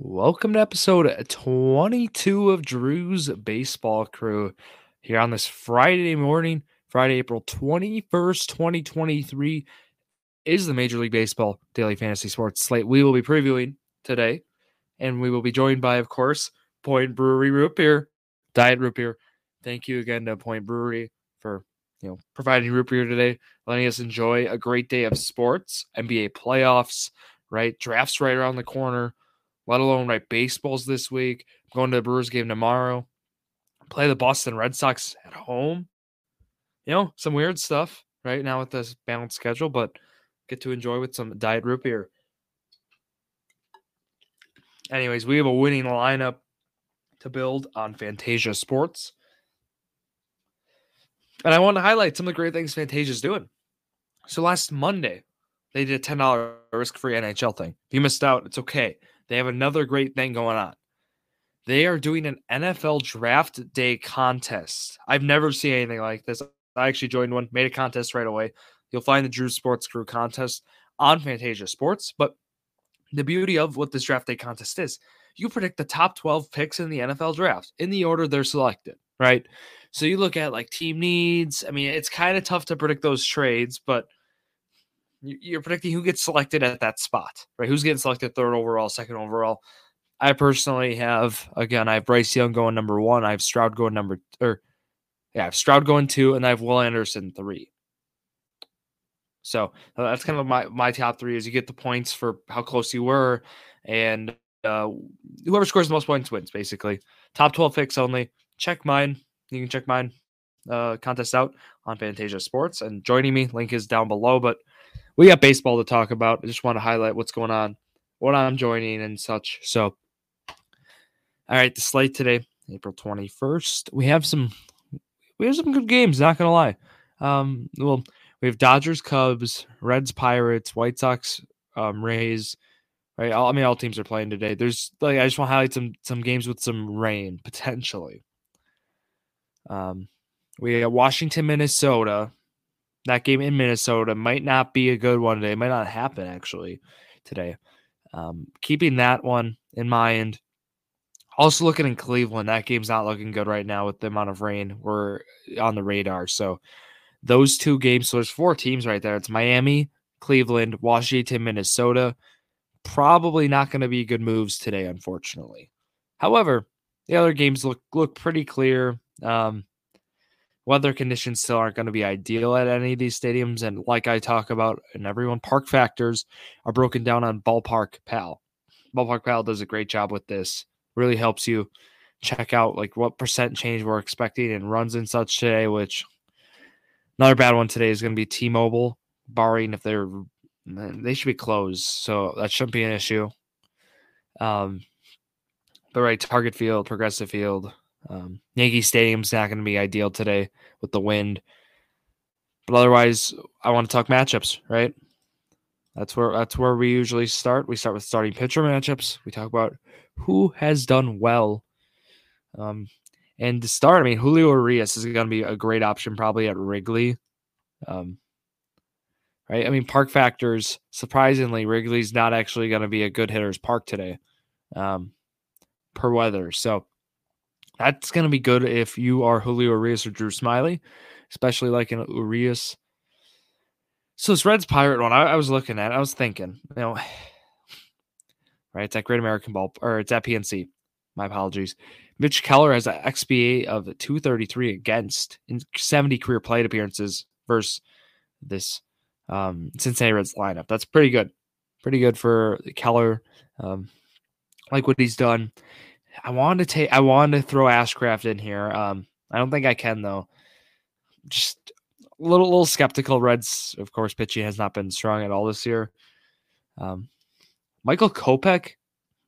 Welcome to episode 22 of Drew's Baseball Crew here on this Friday morning, Friday, April 21st, 2023 is the Major League Baseball Daily Fantasy Sports slate we will be previewing today. And we will be joined by, of course, Point Brewery Root Beer, Diet Root Beer. Thank you again to Point Brewery for you know providing root beer today, letting us enjoy a great day of sports, NBA playoffs, right? Drafts right around the corner let alone right baseballs this week. I'm going to the Brewers game tomorrow. Play the Boston Red Sox at home. You know, some weird stuff right now with this balanced schedule, but get to enjoy with some diet root beer. Anyways, we have a winning lineup to build on Phantasia Sports. And I want to highlight some of the great things Phantasia is doing. So last Monday, they did a $10 risk free NHL thing. If you missed out, it's okay. They have another great thing going on. They are doing an NFL draft day contest. I've never seen anything like this. I actually joined one, made a contest right away. You'll find the Drew Sports Crew contest on Phantasia Sports. But the beauty of what this draft day contest is, you predict the top 12 picks in the NFL draft in the order they're selected, right? So you look at like team needs. I mean, it's kind of tough to predict those trades, but you're predicting who gets selected at that spot, right? Who's getting selected third overall, second overall. I personally have again, I have Bryce Young going number one. I have Stroud going number or yeah, I have Stroud going two, and I have Will Anderson three. So uh, that's kind of my my top three. Is you get the points for how close you were, and uh, whoever scores the most points wins. Basically, top twelve picks only. Check mine. You can check mine uh, contest out on Phantasia Sports, and joining me link is down below. But we got baseball to talk about. I just want to highlight what's going on, what I'm joining, and such. So, all right, the slate today, April 21st. We have some, we have some good games. Not gonna lie. Um, well, we have Dodgers, Cubs, Reds, Pirates, White Sox, um, Rays. Right, all, I mean, all teams are playing today. There's like I just want to highlight some some games with some rain potentially. Um, we got Washington, Minnesota that game in Minnesota might not be a good one today. It might not happen actually today. Um, keeping that one in mind. Also looking in Cleveland, that game's not looking good right now with the amount of rain we're on the radar. So those two games, so there's four teams right there. It's Miami, Cleveland, Washington, Minnesota. Probably not going to be good moves today, unfortunately. However, the other games look look pretty clear. Um, weather conditions still aren't going to be ideal at any of these stadiums. And like I talk about, and everyone, park factors are broken down on Ballpark Pal. Ballpark Pal does a great job with this. Really helps you check out like what percent change we're expecting and runs and such today. Which another bad one today is going to be T-Mobile, barring if they're they should be closed, so that shouldn't be an issue. Um, but right, Target Field, Progressive Field, um, Yankee Stadium's not going to be ideal today with the wind. But otherwise, I want to talk matchups, right? That's where that's where we usually start. We start with starting pitcher matchups. We talk about who has done well. Um, and to start, I mean, Julio Urias is going to be a great option probably at Wrigley. Um, right? I mean, park factors. Surprisingly, Wrigley's not actually going to be a good hitter's park today, um, per weather. So that's going to be good if you are Julio Urias or Drew Smyly, especially like an Urias. So this Reds Pirate one, I, I, was looking at, I was thinking, you know, right? It's at Great American Ball, or it's at PNC. My apologies. Mitch Keller has an XBA of 233 against in 70 career plate appearances versus this um, Cincinnati Reds lineup. That's pretty good. Pretty good for Keller. Um, like what he's done. I wanted to take I wanted to throw Ashcraft in here. Um, I don't think I can though. Just a little little skeptical. Reds, of course, pitching has not been strong at all this year. Um, Michael Kopech,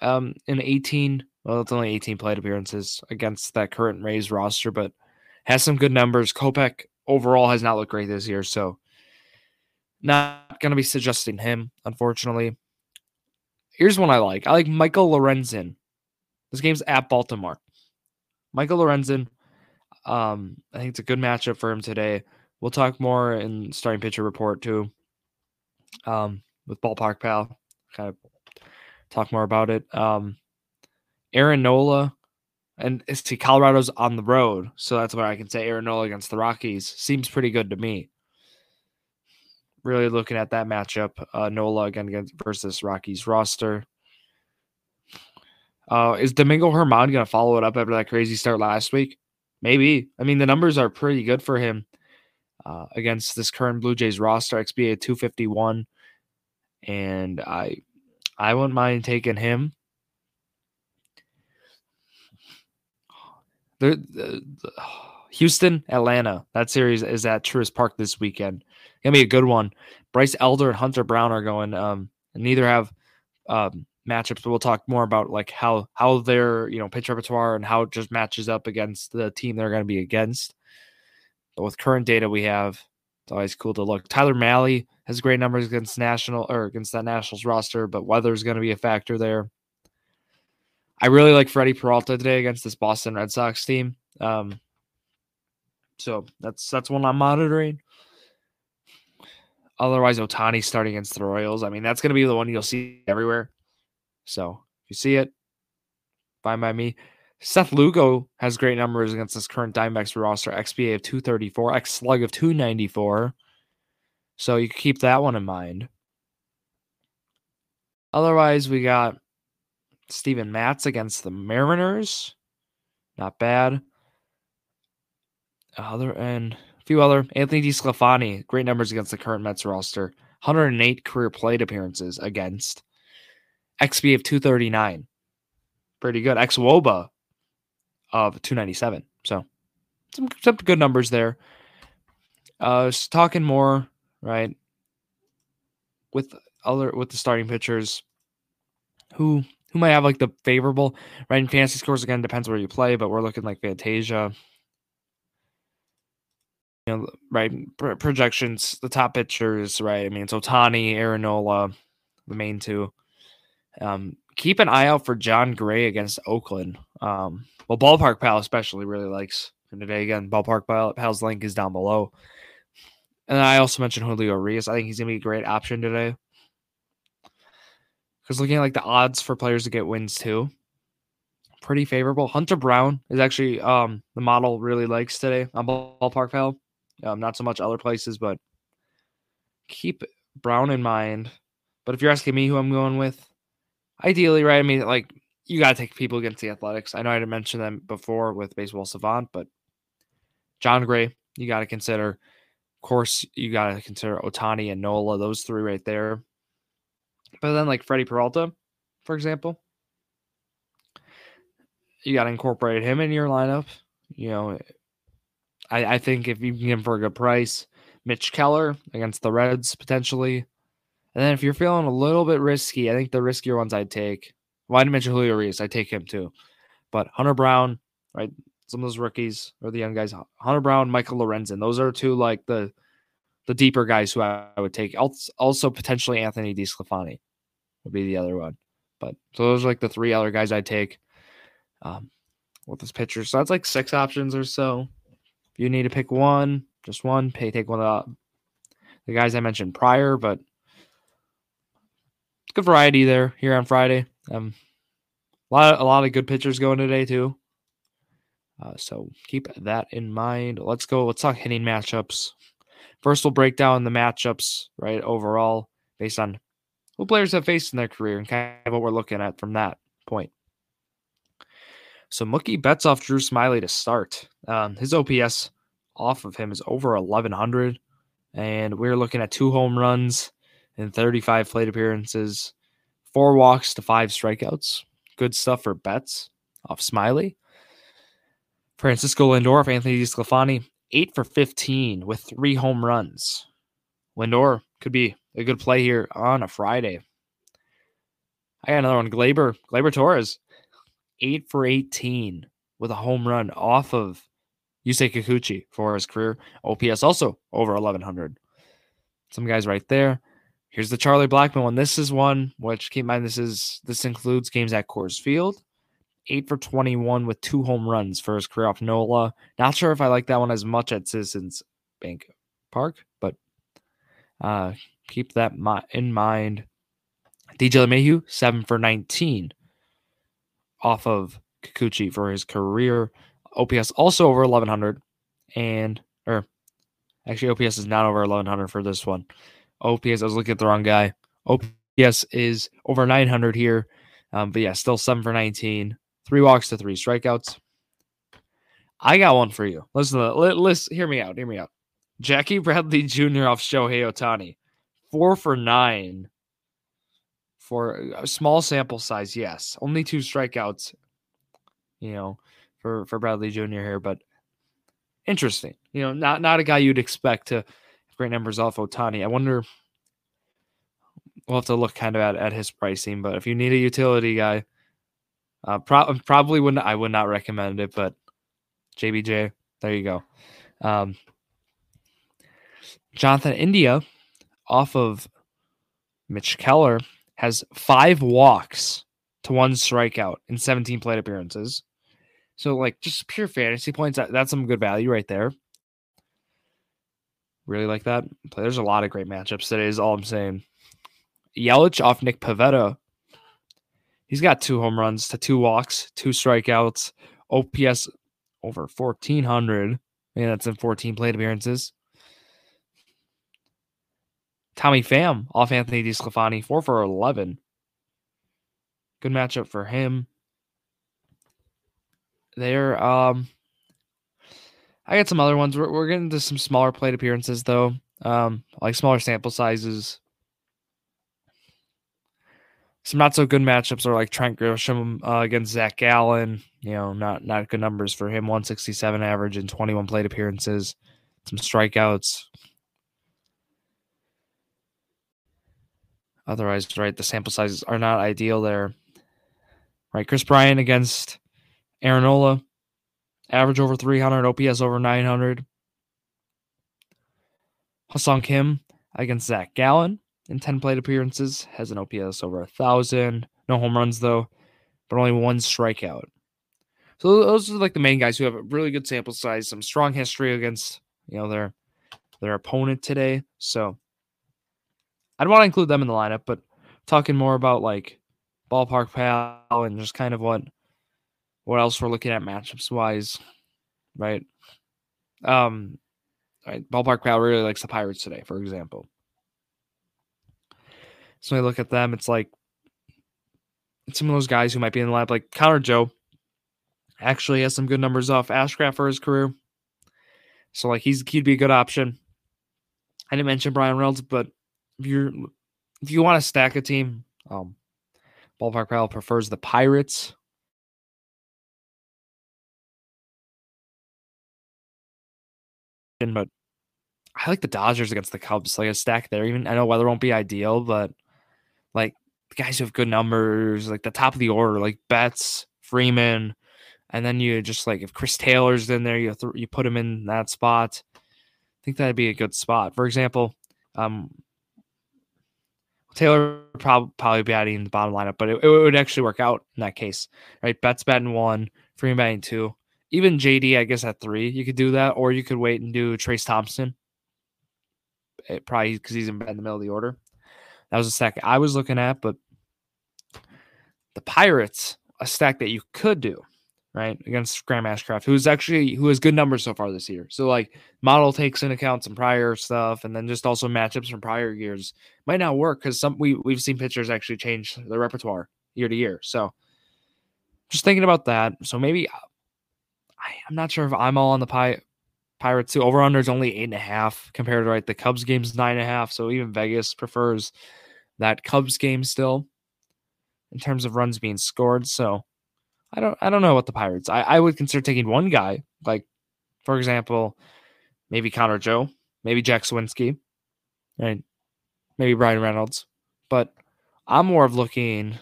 um, in 18, well, it's only 18 plate appearances against that current Rays roster, but has some good numbers. Kopech overall has not looked great this year, so not going to be suggesting him, unfortunately. Here's one I like. I like Michael Lorenzen this game's at Baltimore. Michael Lorenzen, um, I think it's a good matchup for him today. We'll talk more in starting pitcher report too. Um, with Ballpark Pal, kind of talk more about it. Um, Aaron Nola, and see Colorado's on the road, so that's where I can say Aaron Nola against the Rockies seems pretty good to me. Really looking at that matchup, uh, Nola again against versus Rockies roster. Uh, is Domingo German going to follow it up after that crazy start last week? Maybe. I mean, the numbers are pretty good for him uh, against this current Blue Jays roster. XBA 251, and I, I wouldn't mind taking him. The, the, Houston, Atlanta. That series is at Truist Park this weekend. Gonna be a good one. Bryce Elder and Hunter Brown are going. Um, neither have um, matchups, but we'll talk more about like how how their you know pitch repertoire and how it just matches up against the team they're going to be against. But with current data we have, it's always cool to look. Tyler Mahle has great numbers against national or against that Nationals roster, but weather's going to be a factor there. I really like Freddie Peralta today against this Boston Red Sox team. Um, so that's that's one I'm monitoring. Otherwise, Ohtani starting against the Royals. I mean, that's going to be the one you'll see everywhere. So if you see it, fine by me. Seth Lugo has great numbers against this current Diamondbacks roster. XBA of 234, X slug of 294. So you keep that one in mind. Otherwise, we got Steven Matz against the Mariners. Not bad. Other and a few other Anthony DeSclafani, great numbers against the current Mets roster. 108 career plate appearances against. XB of 239. Pretty good. xwOBA of 297. So some, some good numbers there. Uh talking more, right? With other with the starting pitchers who who might have like the favorable right in fantasy scores again depends where you play, but we're looking like Phantasia. You know, right projections, the top pitchers, right? I mean, it's Ohtani, Aaron Nola, the main two. Um, keep an eye out for Jon Gray against Oakland. Um, well, Ballpark Pal especially really likes him today. Again, Ballpark Pal, Pal's link is down below. And I also mentioned Julio Urias. I think he's gonna be a great option today. Because looking at like the odds for players to get wins too, pretty favorable. Hunter Brown is actually um the model really likes today on Ballpark Pal. Um, not so much other places, but keep Brown in mind. But if you're asking me who I'm going with, ideally, right? I mean, like you got to take people against the Athletics. I know I didn't mention them before with Baseball Savant, but Jon Gray, you got to consider. Of course, you got to consider Ohtani and Nola, those three right there. But then, like Freddie Peralta, for example, you got to incorporate him in your lineup. You know, I, I think if you can get him for a good price, Mitch Keller against the Reds potentially. And then if you're feeling a little bit risky, I think the riskier ones I'd take. Well, I didn't mention Julio Urias. I take him too. But Hunter Brown, right? Some of those rookies or the young guys, Hunter Brown, Michael Lorenzen. Those are two like the the deeper guys who I, I would take. Also, potentially Anthony DeSclafani would be the other one. But so those are like the three other guys I'd take um, with this pitcher. So that's like six options or so. If you need to pick one, just one, pay take one of the guys I mentioned prior, but good variety there here on Friday. Um, a lot, of, a lot of good pitchers going today too. Uh, so keep that in mind. Let's go. Let's talk hitting matchups. First, we'll break down the matchups right overall based on who players have faced in their career and kind of what we're looking at from that point. So Mookie Betts off Drew Smyly to start. Um, his OPS off of him is over 1100, and we're looking at two home runs and 35 plate appearances, four walks to five strikeouts. Good stuff for Betts off Smyly. Francisco Lindor, Anthony DeSclafani, eight for 15 with three home runs. Lindor could be a good play here on a Friday. I got another one. Glaber, Gleyber Torres, eight for 18 with a home run off of Yusei Kikuchi for his career. OPS also over 1100. Some guys right there. Here's the Charlie Blackmon one. This is one which keep in mind this is this includes games at Coors Field. Eight for 21 with two home runs for his career off Nola. Not sure if I like that one as much at Citizens Bank Park, but uh, keep that in mind. DJ LeMahieu, seven for 19 off of Kikuchi for his career. OPS also over 1100 and or actually OPS is not over 1100 for this one. OPS I was looking at the wrong guy. OPS is over 900 here. Um, but yeah, still 7 for 19. 3 walks to 3 strikeouts. I got one for you. Listen, to, listen, hear me out. Hear me out. Jackie Bradley Jr. off Shohei Ohtani, four for nine for a small sample size. Yes, only two strikeouts. You know, for for Bradley Jr. here, but interesting. You know, not not a guy you'd expect to great numbers off Ohtani. I wonder. We'll have to look kind of at, at his pricing, but if you need a utility guy, uh, pro- probably wouldn't. I would not recommend it, but JBJ, there you go. Um, Jonathan India off of Mitch Keller has five walks to one strikeout in 17 plate appearances. So, like, just pure fantasy points. That, that's some good value right there. Really like that. There's a lot of great matchups today, is all I'm saying. Yelich off Nick Pivetta. He's got two home runs to two walks, two strikeouts, OPS over 1,400. Man, that's in 14 plate appearances. Tommy Pham off Anthony DeSclafani, 4 for 11. Good matchup for him. There, um, I got some other ones. We're, we're getting to some smaller plate appearances, though, um, like smaller sample sizes. Some not so good matchups are like Trent Grisham uh, against Zach Allen. You know, not not good numbers for him. 167 average in 21 plate appearances. Some strikeouts. Otherwise, right, the sample sizes are not ideal there. Right, Kris Bryant against Aaron Nola, average over 300, OPS over 900. Ha-Seong Kim against Zach Gallen in 10 plate appearances, has an OPS over a thousand. No home runs though, but only one strikeout. So those are like the main guys who have a really good sample size, some strong history against you know their their opponent today. So I'd want to include them in the lineup, but talking more about like ballpark pal and just kind of what what else we're looking at matchups wise, right? Um, right, ballpark pal really likes the Pirates today, for example. So when I look at them, it's like some of those guys who might be in the lab, like Connor Joe, actually has some good numbers off Ashcraft for his career. So like he's he'd be a good option. I didn't mention Bryan Reynolds, but if you're if you want to stack a team, um, Ballpark Pal prefers the Pirates. But I like the Dodgers against the Cubs. Like a stack there. Even I know weather won't be ideal, but like guys who have good numbers, like the top of the order, like Betts, Freeman, and then you just like if Chris Taylor's in there, you th- you put him in that spot. I think that'd be a good spot. For example, um, Taylor probably probably batting the bottom lineup, but it, it, would actually work out in that case, right? Betts batting one, Freeman batting two, even JD, I guess at three, you could do that, or you could wait and do Trayce Thompson, it, eh, probably because he's in the middle of the order. That was a stack I was looking at, but the Pirates, a stack that you could do right against Graham Ashcraft, who's actually who has good numbers so far this year. So like model takes into account some prior stuff, and then just also matchups from prior years might not work because some we we've seen pitchers actually change their repertoire year to year. So just thinking about that. So maybe I, I'm not sure if I'm all on the pie. Pirates too. Over under is only eight and a half compared to right the Cubs game's nine and a half. So even Vegas prefers that Cubs game still in terms of runs being scored. So I don't I don't know what the Pirates. I, I would consider taking one guy, like for example, maybe Connor Joe, maybe Jack Suwinski, right? Maybe Bryan Reynolds. But I'm more of looking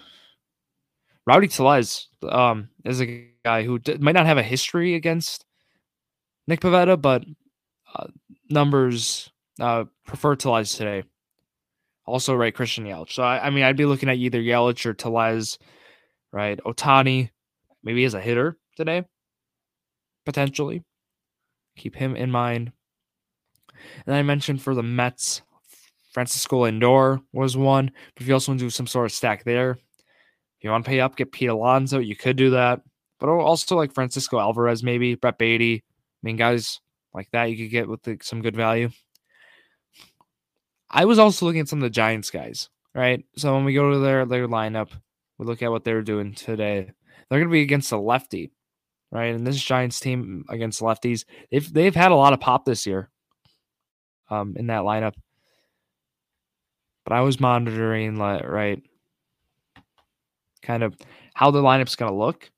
Rowdy Tellez um, is a guy who d- might not have a history against Nick Pivetta, but uh, numbers uh, prefer Tellez today. Also, right, Christian Yelich. So, I, I, mean, I'd be looking at either Yelich or Tellez, right? Ohtani, maybe as a hitter today, potentially. Keep him in mind. And I mentioned for the Mets, Francisco Lindor was one. But if you also want to do some sort of stack there, If you want to pay up, get Pete Alonso. You could do that, but also like Francisco Alvarez, maybe Brett Baty. I mean, guys like that you could get with some good value. I was also looking at some of the Giants guys, right? So when we go to their their lineup, we look at what they're doing today. They're going to be against a lefty, right? And this Giants team against lefties, they've they've had a lot of pop this year, um, in that lineup. But I was monitoring, like, right, kind of how the lineup's going to look,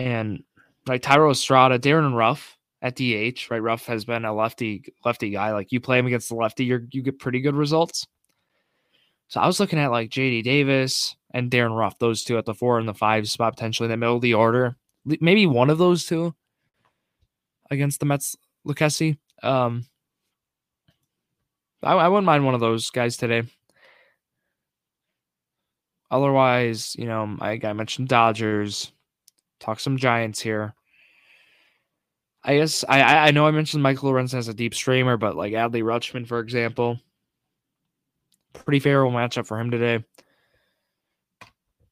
and like Thairo Estrada, Darin Ruf at DH, right? Ruf has been a lefty lefty guy. Like you play him against the lefty, you you get pretty good results. So I was looking at like JD Davis and Darin Ruf, those two at the four and the five spot, potentially in the middle of the order. Maybe one of those two against the Mets, Lucchesi. Um, I, I wouldn't mind one of those guys today. Otherwise, you know, I, I mentioned Dodgers. Talk some Giants here. I guess I I know I mentioned Michael Lorenzen as a deep streamer, but like Adley Rutschman, for example, pretty favorable matchup for him today.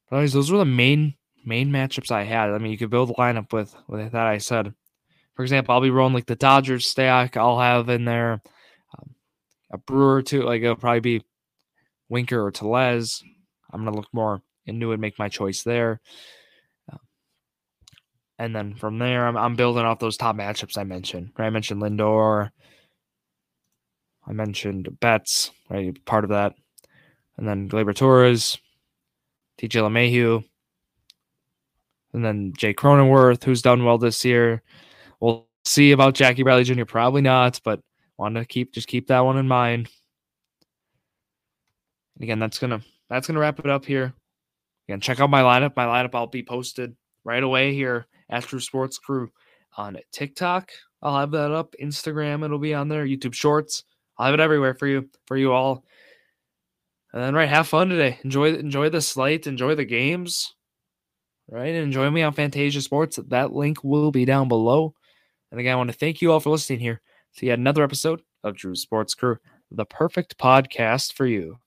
But anyways, those were the main main matchups I had. I mean, you could build a lineup with with that. I said, for example, I'll be rolling like the Dodgers stack. I'll have in there um, a Brewer too. Like it'll probably be Winker or Tellez. I'm gonna look more into it, and make my choice there. And then from there, I'm, I'm building off those top matchups I mentioned. Right? I mentioned Lindor. I mentioned Betts, right? Part of that. And then Gleyber Torres, DJ LeMahieu, and then Jay Cronenworth, who's done well this year. We'll see about Jackie Bradley Jr. Probably not, but want to keep just keep that one in mind. And again, that's gonna that's gonna wrap it up here. Again, check out my lineup. My lineup I'll be posted right away here Astro Sports Crew on TikTok. I'll have that up. Instagram, it'll be on there. YouTube Shorts. I'll have it everywhere for you, for you all. And then, right, have fun today. Enjoy, enjoy the slate. Enjoy the games. Right, and enjoy me on Phantasia Sports. That link will be down below. And again, I want to thank you all for listening here to yet another episode of Drew Sports Crew, the perfect podcast for you.